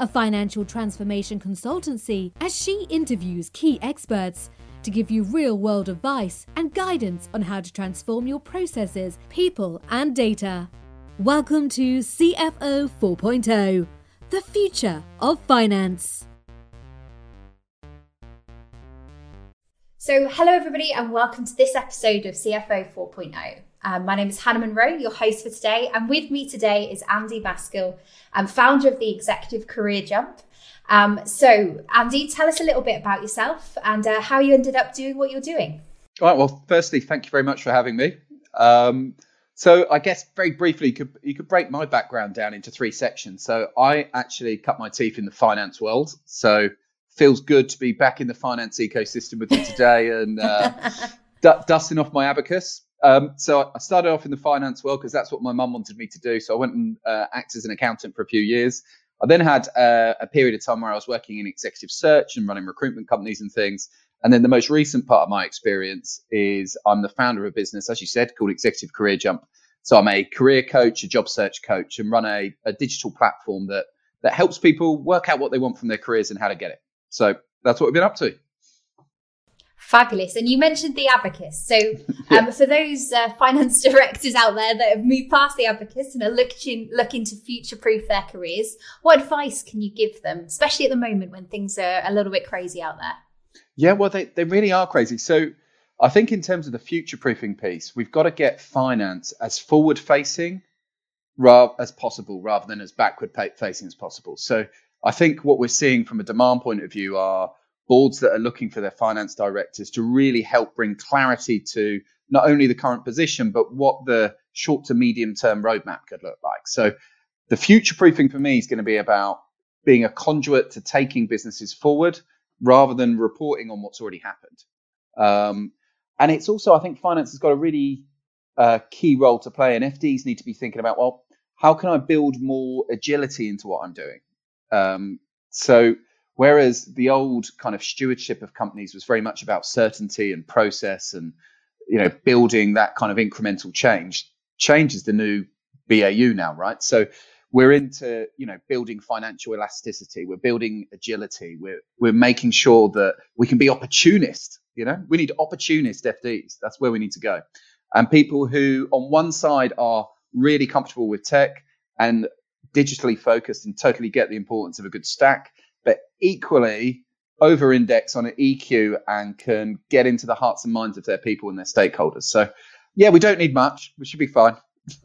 a financial transformation consultancy, as she interviews key experts to give you real world advice and guidance on how to transform your processes, people, and data. Welcome to CFO 4.0, the future of finance. So, hello everybody, and welcome to this episode of CFO 4.0. Um, my name is Hannah Munro, your host for today, and with me today is Andy Macaskill, um, founder of the Executive Career Jump. Um, so, Andy, tell us a little bit about yourself and uh, how you ended up doing what you're doing. All right. Well, firstly, thank you very much for having me. Um, so, I guess very briefly, you could, you could break my background down into three sections. So, I actually cut my teeth in the finance world. So, feels good to be back in the finance ecosystem with you today and uh, d- dusting off my abacus. Um, so I started off in the finance world because that's what my mum wanted me to do. So I went and uh, acted as an accountant for a few years. I then had uh, a period of time where I was working in executive search and running recruitment companies and things. And then the most recent part of my experience is I'm the founder of a business, as you said, called Executive Career Jump. So I'm a career coach, a job search coach, and run a, a digital platform that that helps people work out what they want from their careers and how to get it. So that's what we've been up to. Fabulous. And you mentioned the abacus. So, um, for those uh, finance directors out there that have moved past the abacus and are looking, looking to future proof their careers, what advice can you give them, especially at the moment when things are a little bit crazy out there? Yeah, well, they, they really are crazy. So, I think in terms of the future proofing piece, we've got to get finance as forward facing as possible rather than as backward facing as possible. So, I think what we're seeing from a demand point of view are boards that are looking for their finance directors to really help bring clarity to not only the current position, but what the short to medium term roadmap could look like. So the future proofing for me is going to be about being a conduit to taking businesses forward rather than reporting on what's already happened. Um, and it's also, I think finance has got a really uh, key role to play, and FDs need to be thinking about, well, how can I build more agility into what I'm doing? Um, so Whereas the old kind of stewardship of companies was very much about certainty and process and you know building that kind of incremental change. Change is the new BAU now, right? So we're into you know building financial elasticity. We're building agility. We're we're making sure that we can be opportunist. You know, we need opportunist FDs. That's where we need to go. And people who, on one side, are really comfortable with tech and digitally focused and totally get the importance of a good stack, but equally over index on an EQ and can get into the hearts and minds of their people and their stakeholders. So, yeah, we don't need much. We should be fine.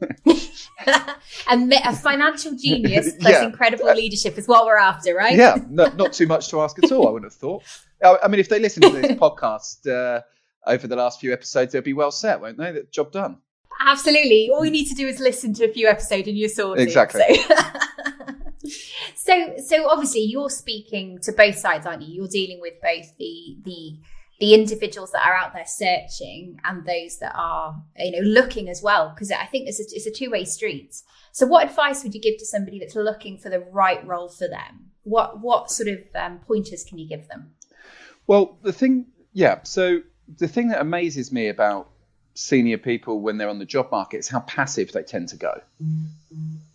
and a financial genius plus yeah. incredible leadership is what we're after, right? Yeah, no, not too much to ask at all, I wouldn't have thought. I mean, if they listen to this podcast uh, over the last few episodes, they'll be well set, won't they? The job done. Absolutely. All you need to do is listen to a few episodes and you're sorted. Exactly. So. So, so obviously you're speaking to both sides, aren't you? You're dealing with both the the the individuals that are out there searching and those that are you know looking as well. Because i think it's a, it's a two-way street. So what advice would you give to somebody that's looking for the right role for them? What what sort of um, pointers can you give them? Well the thing yeah so the thing that amazes me about senior people when they're on the job market is how passive they tend to go.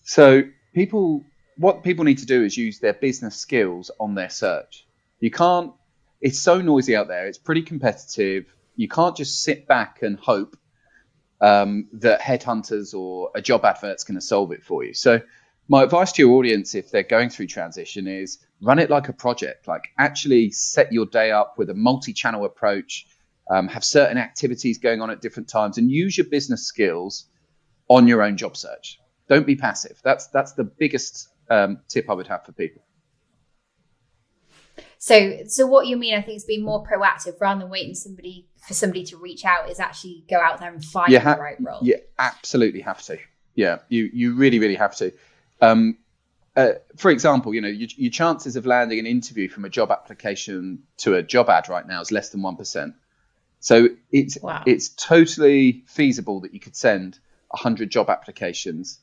So people what people need to do is use their business skills on their search. You can't, it's so noisy out there, it's pretty competitive. You can't just sit back and hope um, that headhunters or a job advert's going to solve it for you. So, my advice to your audience, if they're going through transition, is run it like a project. Like, actually set your day up with a multi channel approach, um, have certain activities going on at different times, and use your business skills on your own job search. Don't be passive. That's that's the biggest um, tip I would have for people. So, so what you mean? I think is being more proactive rather than waiting somebody for somebody to reach out. Is actually go out there and find ha- the right role. Yeah, absolutely have to. Yeah, you you really really have to. Um, uh, for example, you know, your, your, chances of landing an interview from a job application to a job ad right now is less than one percent. So it's wow. it's totally feasible that you could send hundred job applications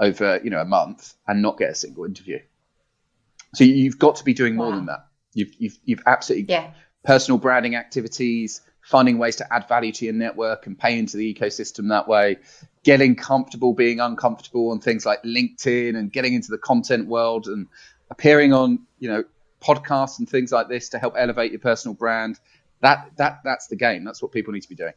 over you know a month and not get a single interview. So you've got to be doing more wow. than that. You've you've you've absolutely yeah. personal branding activities, finding ways to add value to your network and pay into the ecosystem that way, getting comfortable being uncomfortable on things like LinkedIn and getting into the content world and appearing on, you know, podcasts and things like this to help elevate your personal brand. That that that's the game. That's what people need to be doing.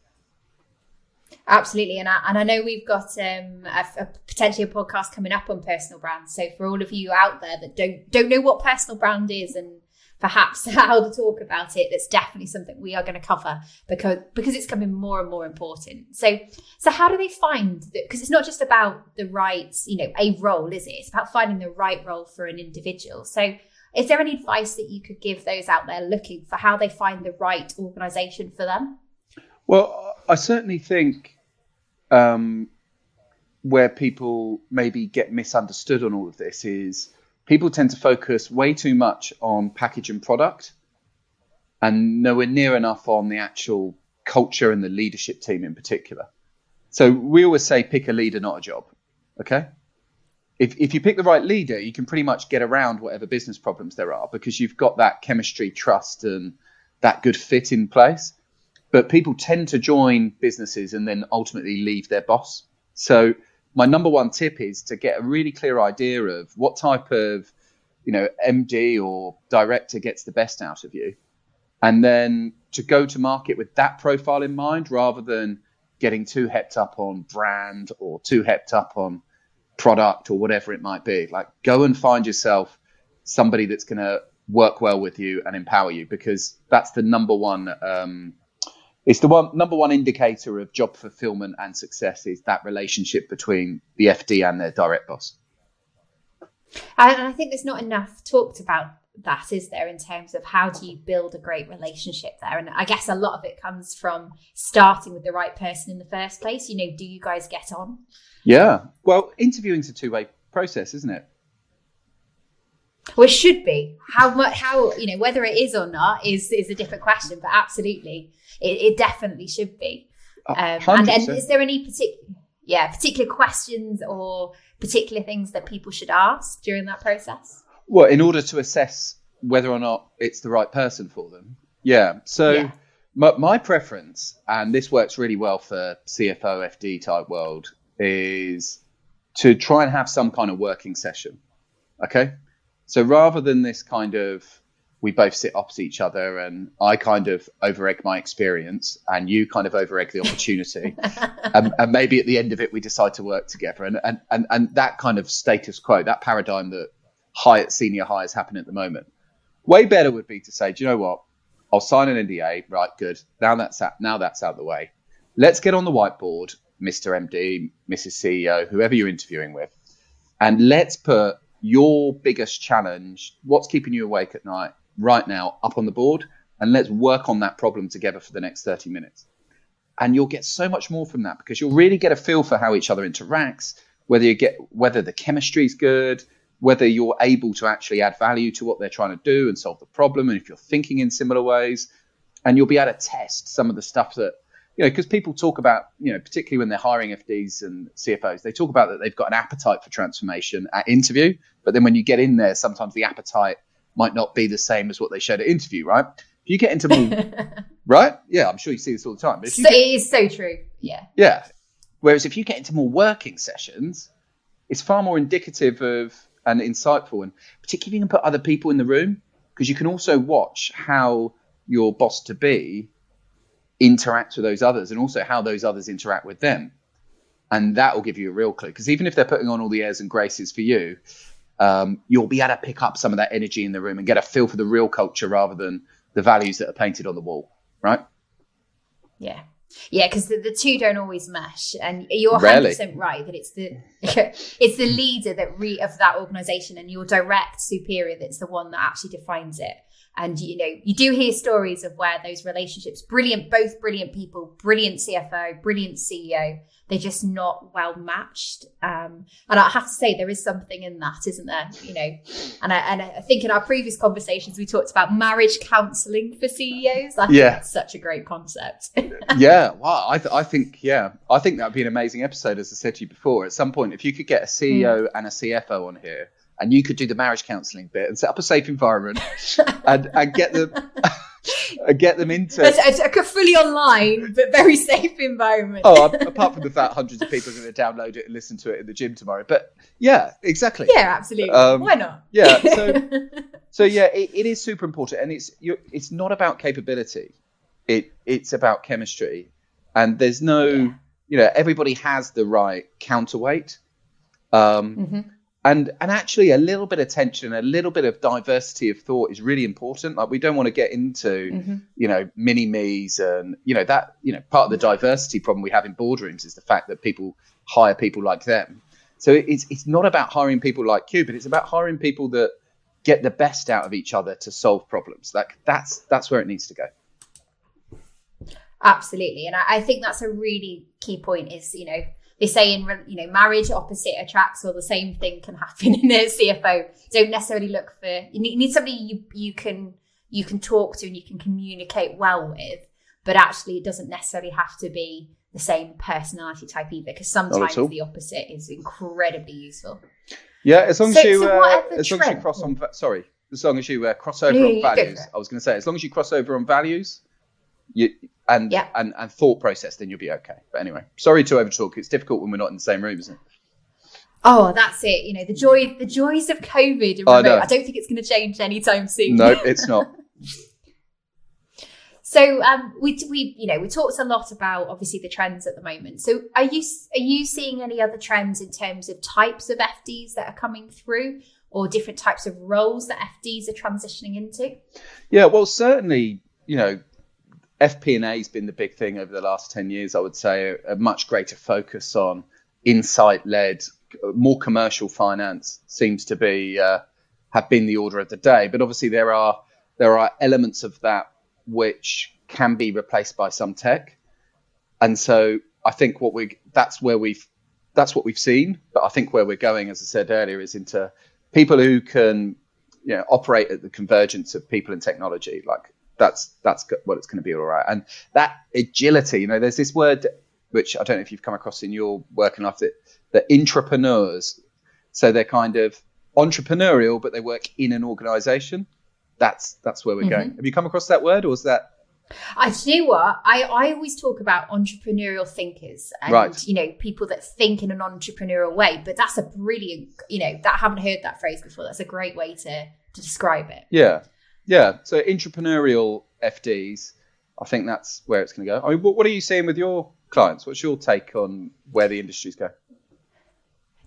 Absolutely, and I, and I know we've got um, a, a, potentially a podcast coming up on personal brands. So for all of you out there that don't don't know what personal brand is and perhaps how to talk about it that's definitely something we are going to cover because because it's becoming more and more important. So so how do they find that because it's not just about the right you know a role is it? It's about finding the right role for an individual. So is there any advice that you could give those out there looking for how they find the right organization for them? Well i certainly think um, where people maybe get misunderstood on all of this is people tend to focus way too much on package and product and nowhere near enough on the actual culture and the leadership team in particular. So we always say pick a leader, not a job. Okay. If, if you pick the right leader, you can pretty much get around whatever business problems there are because you've got that chemistry, trust, and that good fit in place. But people tend to join businesses and then ultimately leave their boss. So my number one tip is to get a really clear idea of what type of you know md or director gets the best out of you and then to go to market with that profile in mind rather than getting too hepped up on brand or too hepped up on product or whatever it might be like go and find yourself somebody that's going to work well with you and empower you because that's the number one um, it's the one number one indicator of job fulfillment and success is that relationship between the FD and their direct boss. And I think there's not enough talked about that, is there, in terms of how do you build a great relationship there? And I guess a lot of it comes from starting with the right person in the first place. You know, do you guys get on? Yeah. Well, interviewing's a two way process, isn't it? Well, it should be. How much? How you know whether it is or not is is a different question, but absolutely, it, it definitely should be. Um, and, and is there any particular, yeah, particular questions or particular things that people should ask during that process? Well, in order to assess whether or not it's the right person for them. Yeah. So. Yeah. My, my preference, and this works really well for CFO, FD type world, is to try and have some kind of working session. Okay. So rather than this kind of we both sit opposite each other and I kind of over egg my experience and you kind of over egg the opportunity. and, and, maybe at the end of it, we decide to work together. And, and, and, and that kind of status quo, that paradigm that high at senior hires happen at the moment, way better would be to say, do you know what? I'll sign an NDA. Right. Good. Now that's out, now that's out of the way. Let's get on the whiteboard, Mr. MD, Mrs. CEO, whoever you're interviewing with, and let's put your biggest challenge, what's keeping you awake at night right now, up on the board, and let's work on that problem together for the next 30 minutes. And you'll get so much more from that because you'll really get a feel for how each other interacts, whether you get whether the chemistry is good, whether you're able to actually add value to what they're trying to do and solve the problem, and if you're thinking in similar ways, and you'll be able to test some of the stuff that you know, because people talk about, you know, particularly when they're hiring FDs and CFOs, they talk about that they've got an appetite for transformation at interview, but then when you get in there, sometimes the appetite might not be the same as what they showed at interview, right? If you get into more, right? Yeah, I'm sure you see this all the time. But so, get, it is so true. Yeah. Yeah. Whereas if you get into more working sessions, it's far more indicative of and insightful, and particularly if you can put other people in the room because you can also watch how your boss to be interacts with those others and also how those others interact with them. And that will give you a real clue. Because even if they're putting on all the airs and graces for you, um, you'll be able to pick up some of that energy in the room and get a feel for the real culture rather than the values that are painted on the wall, right? Yeah. Yeah, because the, the two don't always mesh, and you're 100 percent right that it's the it's the leader that re, of that organization and your direct superior that's the one that actually defines it. And you know, you do hear stories of where those relationships, brilliant, both brilliant people, brilliant CFO, brilliant CEO, they're just not well matched. Um, and I have to say, there is something in that, isn't there? You know, and I, and I think in our previous conversations we talked about marriage counselling for CEOs. I yeah, such a great concept. yeah, well, I, th- I think yeah, I think that would be an amazing episode. As I said to you before, at some point, if you could get a CEO mm. and a CFO on here, and you could do the marriage counselling bit and set up a safe environment and, and get them. get them into a, a, fully online but very safe environment. oh, apart from the fact hundreds of people are going to download it and listen to it in the gym tomorrow. But yeah, exactly. Yeah, absolutely. Um, Why not? Yeah. So, so yeah, it, it is super important, and it's it's not about capability. It it's about chemistry, and there's no, yeah. you know, everybody has the right counterweight. Um, mm-hmm and and actually a little bit of tension a little bit of diversity of thought is really important. Like we don't want to get into mm-hmm. you know mini me's and you know that you know part of the diversity problem we have in boardrooms is the fact that people hire people like them. So it's it's not about hiring people like you but it's about hiring people that get the best out of each other to solve problems. Like that's that's where it needs to go. Absolutely. And I, I think that's a really key point is you know they say in you know marriage opposite attracts or the same thing can happen in a cfo don't necessarily look for you need, you need somebody you, you can you can talk to and you can communicate well with but actually it doesn't necessarily have to be the same personality type either because sometimes the opposite is incredibly useful. Yeah as long so, as you so uh, as long as you cross on sorry as long as you uh, cross over on values. i was going to say as long as you cross over on values you and yeah. and and thought process, then you'll be okay. But anyway, sorry to overtalk. It's difficult when we're not in the same room, isn't it? Oh, that's it. You know the joy, the joys of COVID. Oh, no. I don't think it's going to change anytime soon. No, it's not. so um, we we you know we talked a lot about obviously the trends at the moment. So are you are you seeing any other trends in terms of types of FDs that are coming through? Or different types of roles that FDs are transitioning into? Yeah, well, certainly, you know, FP&A has been the big thing over the last 10 years, I would say, a, much greater focus on insight led, more commercial finance seems to be uh, have been the order of the day. But obviously, there are there are elements of that which can be replaced by some tech, and so I think what we that's where we've that's what we've seen. But I think where we're going, as I said earlier, is into people who can you know operate at the convergence of people and technology, like that's that's what it's going to be all right. And that agility, you know, there's this word which I don't know if you've come across in your work in life that the intrapreneurs. So they're kind of entrepreneurial, but they work in an organization. That's that's where we're mm-hmm. going. Have you come across that word, or is that? I do you know what I, I always talk about entrepreneurial thinkers and right. you know people that think in an entrepreneurial way. But that's a brilliant you know that I haven't heard that phrase before. That's a great way to to describe it. Yeah, yeah, so entrepreneurial FDs, I think that's where it's going to go. I mean, what, what are you seeing with your clients? What's your take on where the industry's going?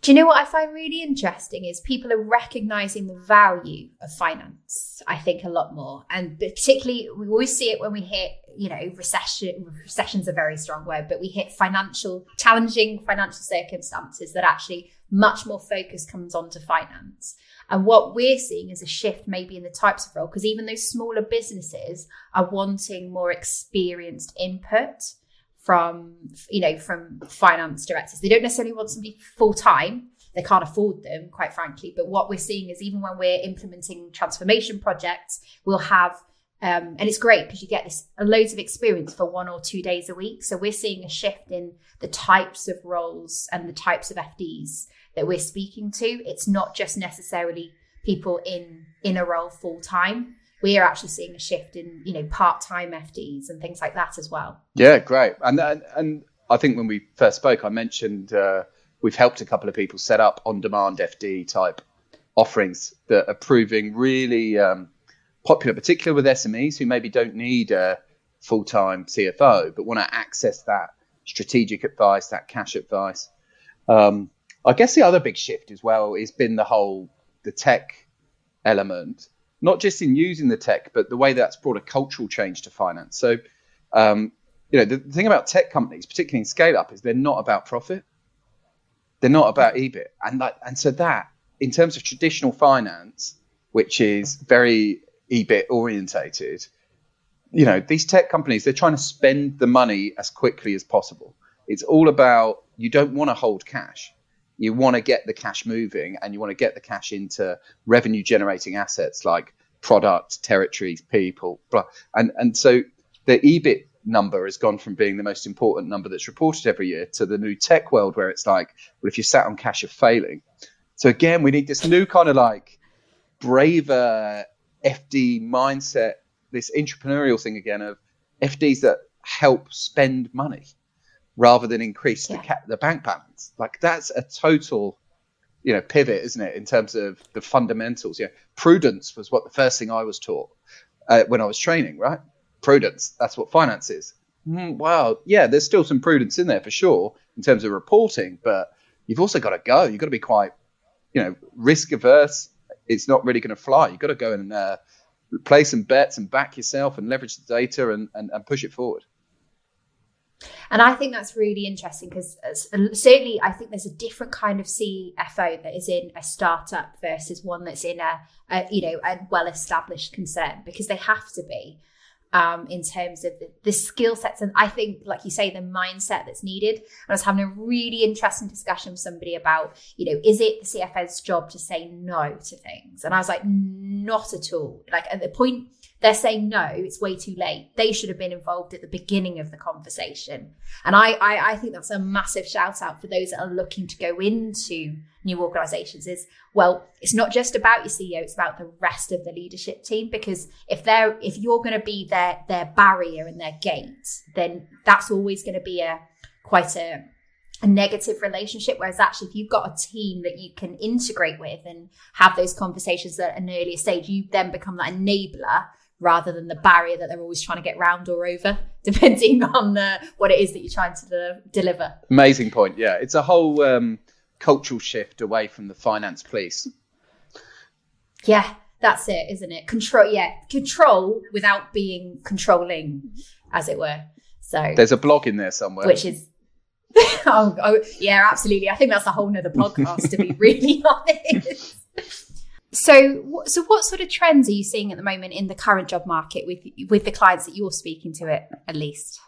Do you know what I find really interesting is people are recognizing the value of finance, I think, a lot more. And particularly, we always see it when we hit, you know, recession. Recession's a very strong word, but we hit financial, challenging financial circumstances that actually much more focus comes on to finance. And what we're seeing is a shift maybe in the types of role, because even those smaller businesses are wanting more experienced input from, you know, from finance directors. They don't necessarily want somebody full time. They can't afford them, quite frankly. But what we're seeing is even when we're implementing transformation projects, we'll have um, and it's great because you get this loads of experience for one or two days a week. So we're seeing a shift in the types of roles and the types of FDs that we're speaking to. It's not just necessarily people in in a role full time. We are actually seeing a shift in you know part time FDs and things like that as well. Yeah, great. And and, and I think when we first spoke, I mentioned uh, we've helped a couple of people set up on demand FD type offerings that are proving really um, popular, particularly with SMEs who maybe don't need a full time CFO but want to access that strategic advice, that cash advice. Um, I guess the other big shift as well has been the whole the tech element, not just in using the tech, but the way that's brought a cultural change to finance. So, um, you know, the, the thing about tech companies, particularly in scale up, is they're not about profit. They're not about EBIT, and like, and so that in terms of traditional finance, which is very EBIT orientated, you know, these tech companies they're trying to spend the money as quickly as possible. It's all about you don't want to hold cash. You want to get the cash moving, and you want to get the cash into revenue generating assets like product, territories, people, blah. And and so the EBIT number has gone from being the most important number that's reported every year to the new tech world where it's like, well, if you sat on cash, you're failing. So again, we need this new kind of like braver FD mindset, this entrepreneurial thing again of FDs that help spend money rather than increase yeah. the ca- the bank balance. Like that's a total, you know, pivot, isn't it, in terms of the fundamentals? Yeah, prudence was what the first thing I was taught uh, when I was training, right? prudence. That's what finance is. Mm, well, yeah, there's still some prudence in there for sure in terms of reporting, but you've also got to go. You've got to be quite, you know, risk averse. It's not really going to fly. You've got to go and uh, play some bets and back yourself and leverage the data and, and, and push it forward. And I think that's really interesting because certainly I think there's a different kind of CFO that is in a startup versus one that's in a, a you know a well established concern because they have to be um, in terms of the, the skill sets and I think, like you say, the mindset that's needed. I was having a really interesting discussion with somebody about, you know, is it the CFO's job to say no to things? And I was like, not at all. Like at the point they're saying no, it's way too late. They should have been involved at the beginning of the conversation. And I, I, I think that's a massive shout out for those that are looking to go into new organizations is well, it's not just about your CEO, it's about the rest of the leadership team. Because if they're if you're gonna be their their barrier and their gate, then that's always gonna be a quite a a negative relationship. Whereas actually, if you've got a team that you can integrate with and have those conversations at an earlier stage, you then become that enabler rather than the barrier that they're always trying to get round or over, depending on the, what it is that you're trying to de- deliver. Amazing point. Yeah, it's a whole um, cultural shift away from the finance police. Yeah, that's it, isn't it? Control. Yeah, control without being controlling, as it were. So there's a blog in there somewhere, which is. oh, oh, yeah, absolutely. I think that's a whole nother podcast, to be really honest. So, so what sort of trends are you seeing at the moment in the current job market with with the clients that you're speaking to, it at least?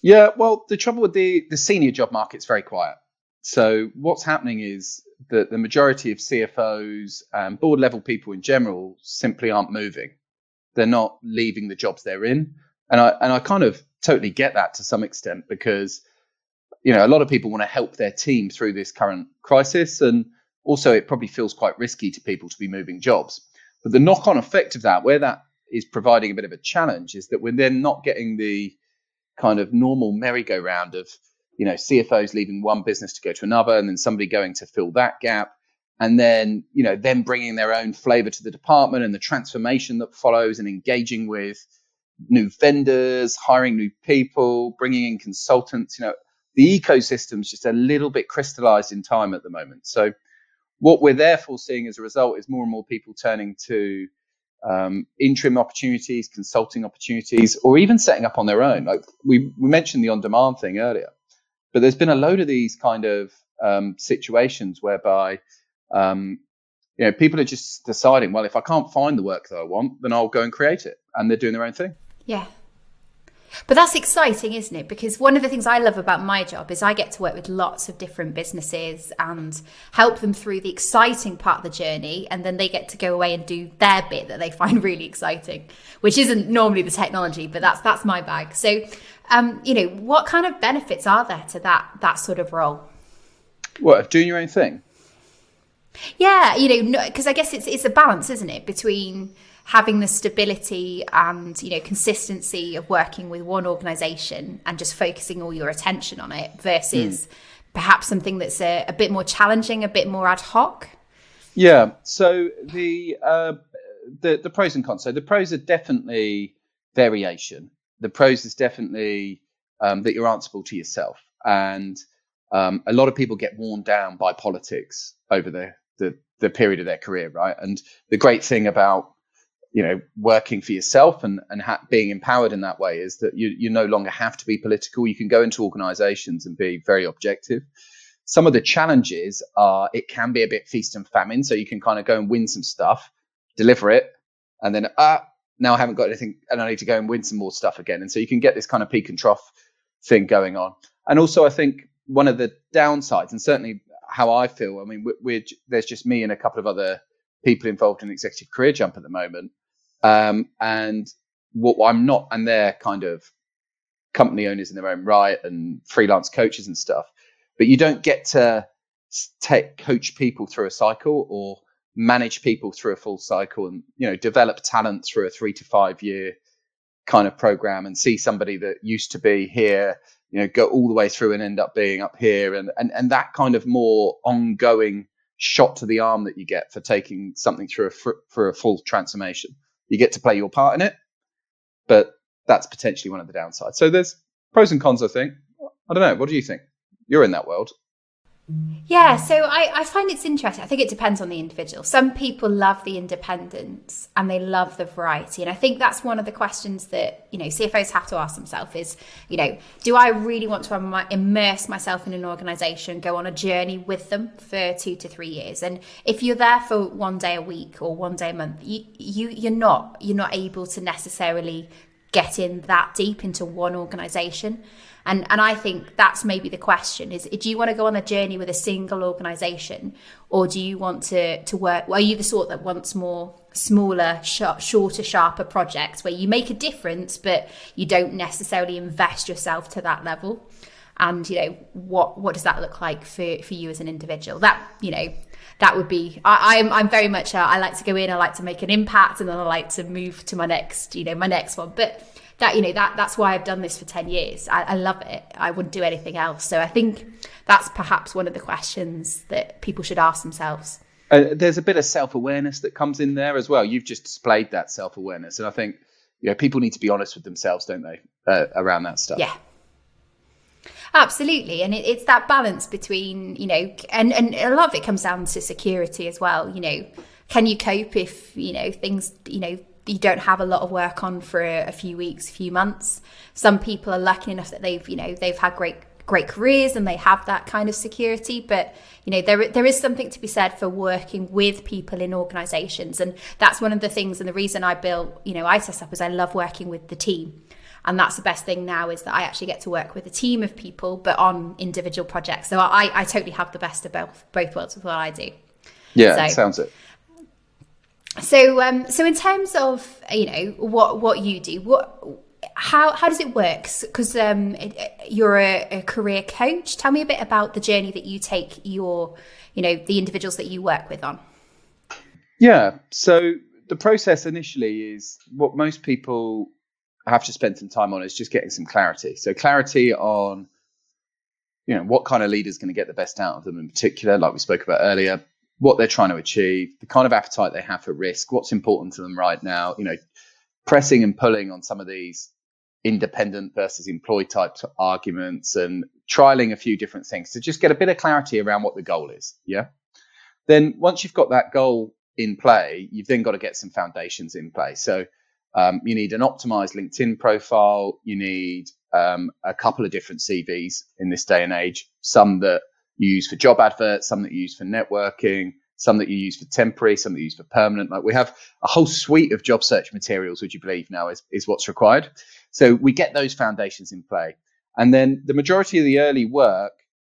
Yeah, well, the trouble with the the senior job market is very quiet. So, what's happening is that the majority of CFOs and board level people in general simply aren't moving. They're not leaving the jobs they're in, and I and I kind of totally get that to some extent because you know a lot of people want to help their team through this current crisis and also, it probably feels quite risky to people to be moving jobs. But the knock on effect of that, where that is providing a bit of a challenge, is that we're then not getting the kind of normal merry-go-round of, you know, CFOs leaving one business to go to another and then somebody going to fill that gap. And then, you know, them bringing their own flavor to the department and the transformation that follows and engaging with new vendors, hiring new people, bringing in consultants. You know, the ecosystem's just a little bit crystallized in time at the moment. So what we're therefore seeing as a result is more and more people turning to um, interim opportunities, consulting opportunities, or even setting up on their own. Like we, we mentioned the on demand thing earlier, but there's been a load of these kind of um, situations whereby um, you know people are just deciding, well, if I can't find the work that I want, then I'll go and create it, and they're doing their own thing. Yeah, but that's exciting, isn't it? Because one of the things I love about my job is I get to work with lots of different businesses and help them through the exciting part of the journey. And then they get to go away and do their bit that they find really exciting, which isn't normally the technology, but that's, that's my bag. So, um, you know, what kind of benefits are there to that, that sort of role? What, doing your own thing? Yeah, you know, because I guess it's, it's a balance, isn't it? Between, having the stability and you know consistency of working with one organization and just focusing all your attention on it versus mm. perhaps something that's a, a, bit more challenging a bit more ad hoc yeah so the uh, the the pros and cons so the pros are definitely variation the pros is definitely um, that you're answerable to yourself and um, a lot of people get worn down by politics over the, the the period of their career right and the great thing about you know, working for yourself and, and ha- being empowered in that way is that you, you no longer have to be political. You can go into organizations and be very objective. Some of the challenges are it can be a bit feast and famine. So you can kind of go and win some stuff, deliver it, and then, ah, now I haven't got anything and I need to go and win some more stuff again. And so you can get this kind of peak and trough thing going on. And also, I think one of the downsides, and certainly how I feel, I mean, we're, we're there's just me and a couple of other people involved in executive career jump at the moment um, and what I'm not, and they're kind of company owners in their own right and freelance coaches and stuff. But you don't get to take coach people through a cycle or manage people through a full cycle and you know develop talent through a three to five year kind of program and see somebody that used to be here you know go all the way through and end up being up here and and, and that kind of more ongoing shot to the arm that you get for taking something through a for a full transformation you get to play your part in it, but that's potentially one of the downsides. So there's pros and cons, I think. I don't know. What do you think? You're in that world. Yeah, so I, I find it's interesting. I think it depends on the individual. Some people love the independence and they love the variety. And I think that's one of the questions that, you know, CFOs have to ask themselves is, you know, do I really want to immerse myself in an organization, go on a journey with them for two to three years? And if you're there for one day a week or one day a month, you, you you're not you're not able to necessarily get in that deep into one organization. And and I think that's maybe the question is do you want to go on a journey with a single organization or do you want to to work are you the sort that wants more smaller shorter sharper projects where you make a difference but you don't necessarily invest yourself to that level and you know what what does that look like for for you as an individual that you know that would be I, am I'm, I'm very much a, I like to go in I like to make an impact and then I like to move to my next you know my next one. But that you know that that's why I've done this for 10 years. I, I love it. I wouldn't do anything else. So I think that's perhaps one of the questions that people should ask themselves. Uh, there's a bit of self-awareness that comes in there as well. You've just displayed that self-awareness. And I think you know people need to be honest with themselves don't they uh, around that stuff? Yeah Absolutely, and it, it's that balance between you know, and and a lot of it comes down to security as well. You know, can you cope if you know things you know you don't have a lot of work on for a, a few weeks, a few months. Some people are lucky enough that they've, you know, they've had great great careers and they have that kind of security but you know there there is something to be said for working with people in organizations and that's one of the things and the reason I built you know ITAS up is I love working with the team and that's the best thing now is that I actually get to work with a team of people but on individual projects. So I I totally have the best of both both worlds with what I do. Yeah so, sounds it. So um so in terms of you know what what you do what how how does it work? Because um you're a, a, career coach. Tell me a bit about the journey that you take your you know the individuals that you work with on. Yeah so the process initially is what most people have to spend some time on is just getting some clarity so clarity on you know what kind of leader is going to get the best out of them in particular like we spoke about earlier what they're trying to achieve, the kind of appetite they have for risk, what's important to them right now, you know, pressing and pulling on some of these independent versus employed type arguments and trialing a few different things to just get a bit of clarity around what the goal is. Yeah. Then once you've got that goal in play, you've then got to get some foundations in place. So um, you need an optimized LinkedIn profile. You need um, a couple of different CVs in this day and age, some that you use for job adverts, some that you use for networking, some that you use for temporary, some that you use for permanent. Like we have a whole suite of job search materials, would you believe now is, is what's required. So we get those foundations in play. And then the majority of the early work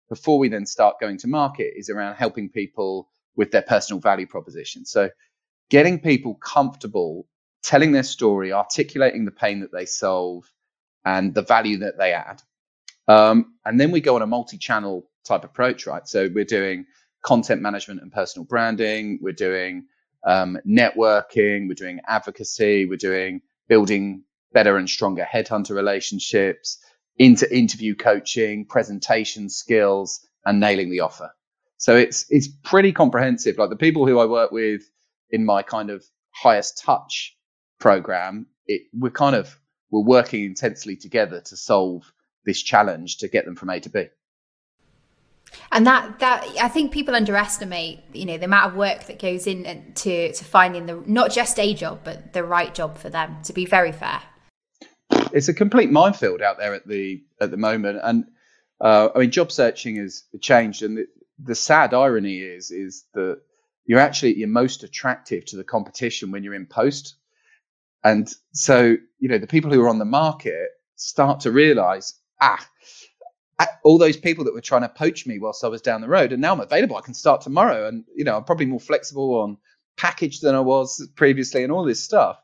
before we then start going to market is around helping people with their personal value proposition. So getting people comfortable telling their story, articulating the pain that they solve and the value that they add. Um, and then we go on a multi-channel type approach, right? So we're doing content management and personal branding. We're doing um, networking. We're doing advocacy. We're doing building better and stronger headhunter relationships, into interview coaching, presentation skills, and nailing the offer. So it's it's pretty comprehensive. Like the people who I work with in my kind of highest touch program, it we're kind of we're working intensely together to solve this challenge to get them from A to B. and that that I think people underestimate you know the amount of work that goes in to to finding the not just a job but the right job for them. To be very fair, it's a complete minefield out there at the at the moment, and uh, I mean job searching has changed, and the, the sad irony is is that you're actually you're most attractive to the competition when you're in post, and so you know the people who are on the market start to realize ah all those people that were trying to poach me whilst I was down the road, and now I'm available. I can start tomorrow, and you know I'm probably more flexible on package than I was previously, and all this stuff.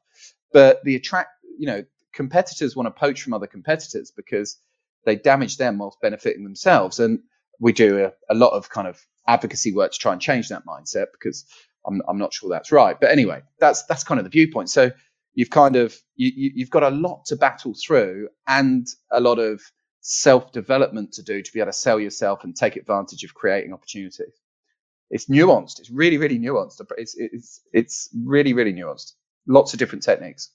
But the attract, you know, competitors want to poach from other competitors because they damage them whilst benefiting themselves, and we do a, a lot of kind of advocacy work to try and change that mindset because I'm, I'm not sure that's right. But anyway, that's that's kind of the viewpoint. So you've kind of you, you've got a lot to battle through and a lot of self development to do to be able to sell yourself and take advantage of creating opportunities. It's nuanced. It's really, really nuanced. It's, it's, it's really, really nuanced. Lots of different techniques.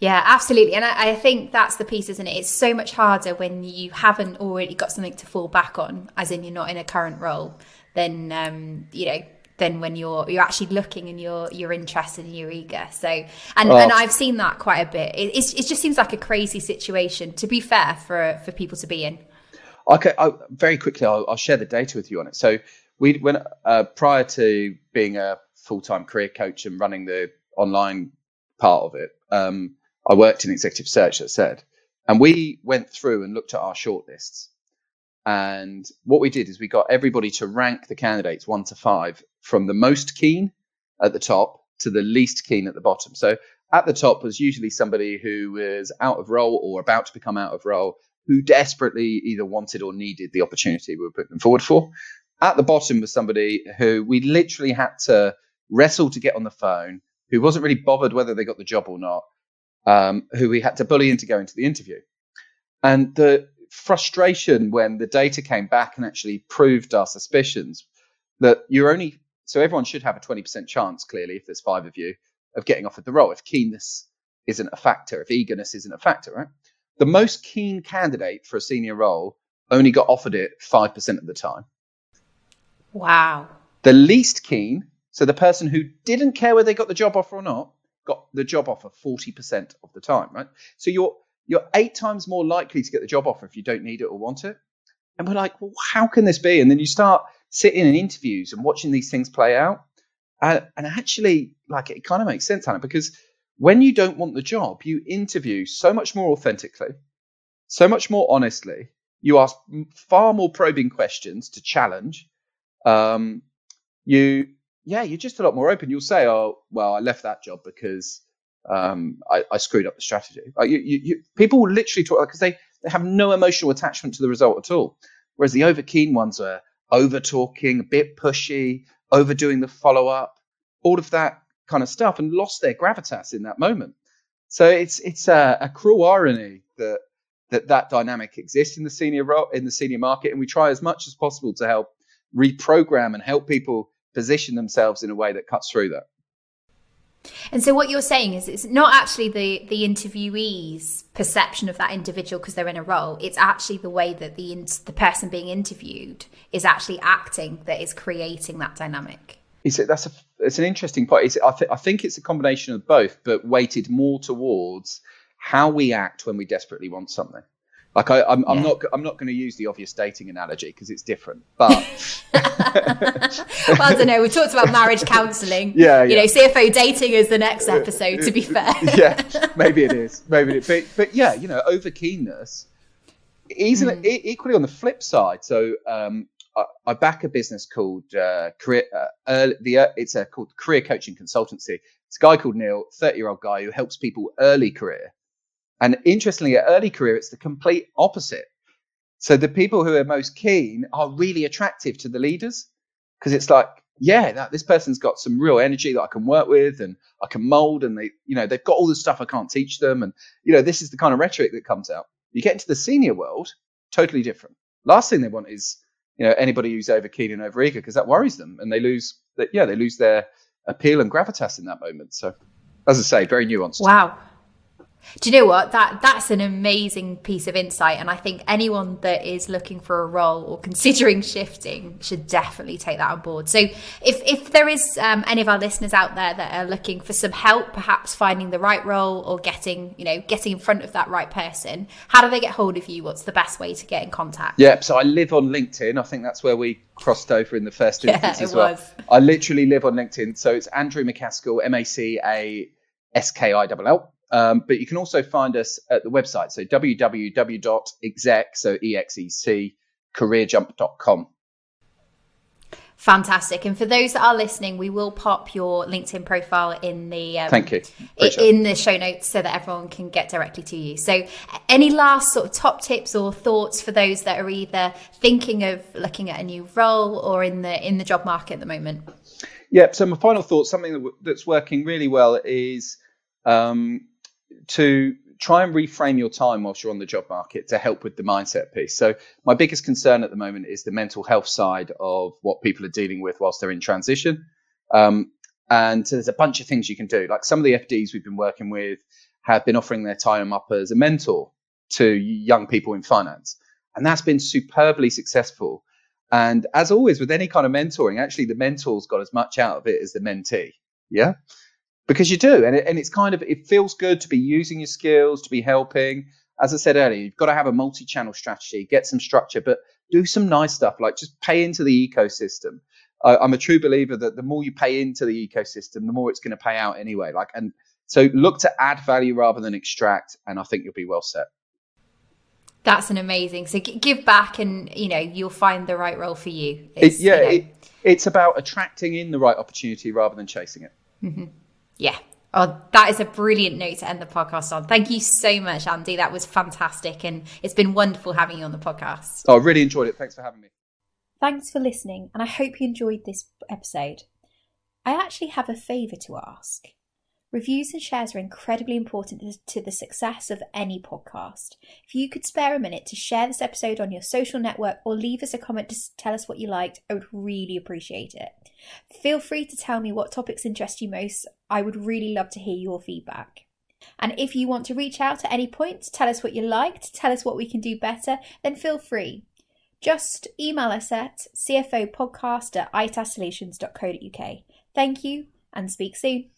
Yeah, absolutely. And I, I, think that's the piece, isn't it? It's so much harder when you haven't already got something to fall back on, as in you're not in a current role, then, um, you know, than when you're you're actually looking and you're you're interested and you're eager. So and and I've seen that quite a bit. It, it just seems like a crazy situation. To be fair, for for people to be in. Okay, I, very quickly, I'll, I'll, share the data with you on it. So we when uh, prior to being a full time career coach and running the online part of it, um, I worked in executive search. That said, and we went through and looked at our shortlists. And what we did is we got everybody to rank the candidates one to five from the most keen at the top to the least keen at the bottom. So at the top was usually somebody who was out of role or about to become out of role, who desperately either wanted or needed the opportunity we were putting them forward for. At the bottom was somebody who we literally had to wrestle to get on the phone, who wasn't really bothered whether they got the job or not, um, who we had to bully into going to the interview. And the frustration when the data came back and actually proved our suspicions that you're only so everyone should have a 20% chance, clearly, if there's five of you, of getting offered the role. If keenness isn't a factor, if eagerness isn't a factor, right? The most keen candidate for a senior role only got offered it 5% of the time. Wow. The least keen, so the person who didn't care whether they got the job offer or not, got the job offer 40% of the time, right? So you're you're eight times more likely to get the job offer if you don't need it or want it. And we're like, well, how can this be? And then you start sitting in interviews and watching these things play out. And, and actually, like, it kind of makes sense, Hannah, because when you don't want the job, you interview so much more authentically, so much more honestly. You ask far more probing questions to challenge. Um, you, yeah, you're just a lot more open. You'll say, "Oh, well, I left that job because um, I, I, screwed up the strategy." Like you, you, you, people will literally talk because they they have no emotional attachment to the result at all. Whereas the over keen ones are over talking, a bit pushy, overdoing the follow up, all of that kind of stuff, and lost their gravitas in that moment. So it's it's a, a cruel irony that that that dynamic exists in the senior role, in the senior market, and we try as much as possible to help reprogram and help people position themselves in a way that cuts through that. And so what you're saying is it's not actually the the interviewee's perception of that individual because they're in a role. It's actually the way that the the person being interviewed is actually acting that is creating that dynamic. It's, that's a, it's an interesting point. It's, I, th- I think it's a combination of both, but weighted more towards how we act when we desperately want something. Like I, am I'm, yeah. I'm not I'm not going to use the obvious dating analogy because it's different. But well, I don't know. We talked about marriage counselling. Yeah, you know, CFO dating is the next episode. To be fair, yeah, maybe it is. Maybe it, but but yeah, you know, over keenness. Mm. equally on the flip side. So um, I, I, back a business called uh, career. Uh, the uh, it's a called Career Coaching Consultancy. It's a guy called Neil, thirty year old guy who helps people early career and interestingly, at early career, it's the complete opposite. So the people who are most keen are really attractive to the leaders because it's like, yeah, that, this person's got some real energy that I can work with and I can mold, and they, you know, they've got all the stuff I can't teach them, and you know, this is the kind of rhetoric that comes out. You get into the senior world, totally different. Last thing they want is, you know, anybody who's over keen and over eager because that worries them, and they lose, that, yeah, they lose their appeal and gravitas in that moment. So, as I say, very nuanced. Wow. Do you know what? That that's an amazing piece of insight, and I think anyone that is looking for a role or considering shifting should definitely take that on board. So, if if there is um, any of our listeners out there that are looking for some help, perhaps finding the right role or getting you know getting in front of that right person, how do they get hold of you? What's the best way to get in contact? yep so I live on LinkedIn. I think that's where we crossed over in the first instance yeah, as well. Was. I literally live on LinkedIn, so it's Andrew Macaskill, M A C A S K I L L. Um, but you can also find us at the website. So www.exec, so E-X-E-C, careerjump.com. Fantastic. And for those that are listening, we will pop your LinkedIn profile in the um, thank you Appreciate in the show notes so that everyone can get directly to you. So, any last sort of top tips or thoughts for those that are either thinking of looking at a new role or in the in the job market at the moment? Yeah. So my final thought, something that's working really well, is um, to try and reframe your time whilst you're on the job market to help with the mindset piece. So my biggest concern at the moment is the mental health side of what people are dealing with whilst they're in transition. Um, and so there's a bunch of things you can do. Like some of the FDs we've been working with have been offering their time up as a mentor to young people in finance. And that's been superbly successful. And as always with any kind of mentoring, actually the mentor's got as much out of it as the mentee. Yeah because you do and, it, and it's kind of it feels good to be using your skills to be helping as i said earlier you've got to have a multi-channel strategy get some structure but do some nice stuff like just pay into the ecosystem I, i'm a true believer that the more you pay into the ecosystem the more it's going to pay out anyway like and so look to add value rather than extract and i think you'll be well set that's an amazing so give back and you know you'll find the right role for you it, yeah you know. it, it's about attracting in the right opportunity rather than chasing it mm-hmm. Yeah. Oh, that is a brilliant note to end the podcast on. Thank you so much, Andy. That was fantastic. And it's been wonderful having you on the podcast. Oh, I really enjoyed it. Thanks for having me. Thanks for listening. And I hope you enjoyed this episode. I actually have a favour to ask. Reviews and shares are incredibly important to the success of any podcast. If you could spare a minute to share this episode on your social network or leave us a comment to tell us what you liked, I would really appreciate it. Feel free to tell me what topics interest you most. I would really love to hear your feedback. And if you want to reach out at any point, tell us what you liked, tell us what we can do better, then feel free. Just email us at cfopodcast at itassolutions.co.uk. Thank you and speak soon.